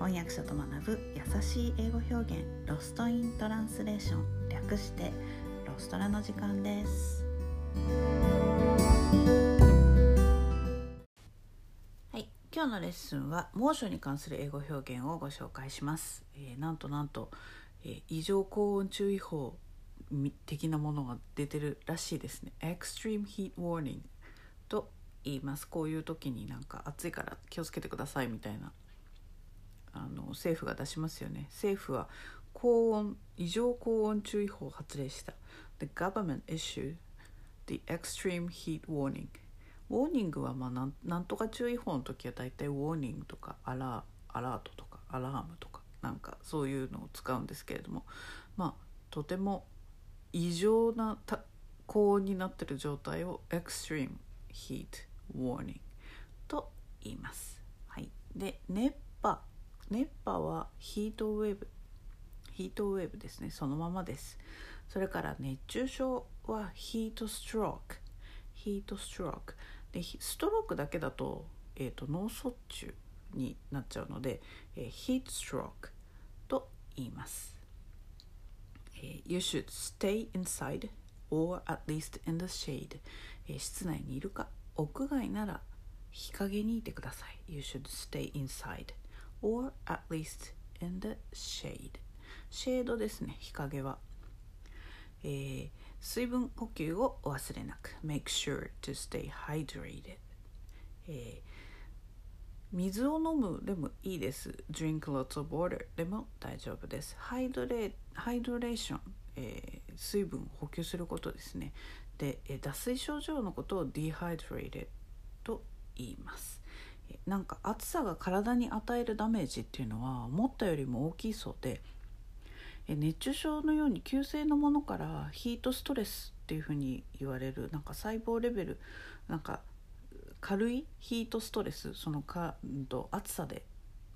翻訳者と学ぶ優しい英語表現ロストイントランスレーション略してロストラの時間です。はい今日のレッスンは猛暑に関する英語表現をご紹介します、えー、なんとなんと、えー、異常高温注意報的なものが出てるらしいですね。Extreme Heat Warning と言います。こういう時になんか暑いから気をつけてくださいみたいなあの政府が出しますよね。政府は高温異常高温注意報を発令した。The government issued the extreme heat warning. ウォーニングはまあなんなんとか注意報の時はだいたいウォーニングとかアラアラートとかアラームとかなんかそういうのを使うんですけれどもまあとても異常な高温になってる状態を extreme heat warning と言います。はい、で熱波熱波はヒートウェーブ。ヒートウェーブですね。そのままです。それから熱中症はヒートストローク。ヒートストローク。でストロークだけだと,、えーと、脳卒中になっちゃうので、えー、ヒートストロークと言います、えー、You should stay inside or at least in the shade、えー、室内にいるか屋外なら日陰にいてください。You should stay inside or at least in the shade. シェードですね日陰は、えー、水分補給をお忘れなく。Make sure to stay hydrated、えー、水を飲むでもいいです。Drink lots of water でも大丈夫です。ハイドレハイドレーション、えー、水分を補給することですね。で、えー、脱水症状のことを dehydrated と言います。なんか暑さが体に与えるダメージっていうのは思ったよりも大きいそうで熱中症のように急性のものからヒートストレスっていうふうに言われるなんか細胞レベルなんか軽いヒートストレスそのか、うんと、暑さで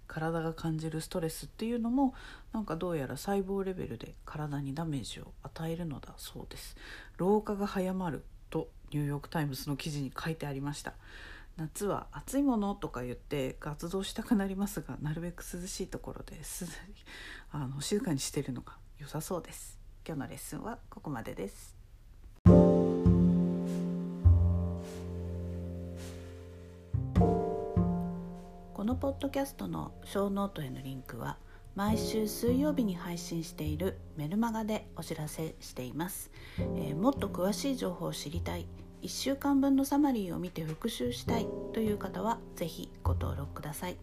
体が感じるストレスっていうのもなんかどうやら細胞レベルで体にダメージを与えるのだそうです。老化が早まるとニューヨーク・タイムズの記事に書いてありました。夏は暑いものとか言って活動したくなりますがなるべく涼しいところです あの静かにしているのが良さそうです。今日のレッスンはここまでです。このポッドキャストのショーノートへのリンクは毎週水曜日に配信しているメルマガでお知らせしています、えー、もっと詳しい情報を知りたい。1週間分のサマリーを見て復習したいという方は是非ご登録ください、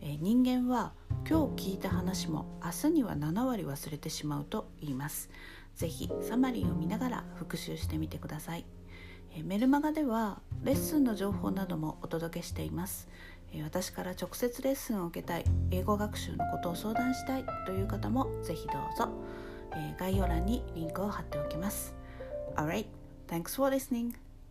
えー、人間は今日聞いた話も明日には7割忘れてしまうと言います。是非サマリーを見ながら復習してみてください、えー、メルマガではレッスンの情報などもお届けしています。私から直接レッスンを受けたい英語学習のことを相談したいという方もぜひどうぞ。え概要欄にリンクを貼っておきます。Alright, thanks for listening.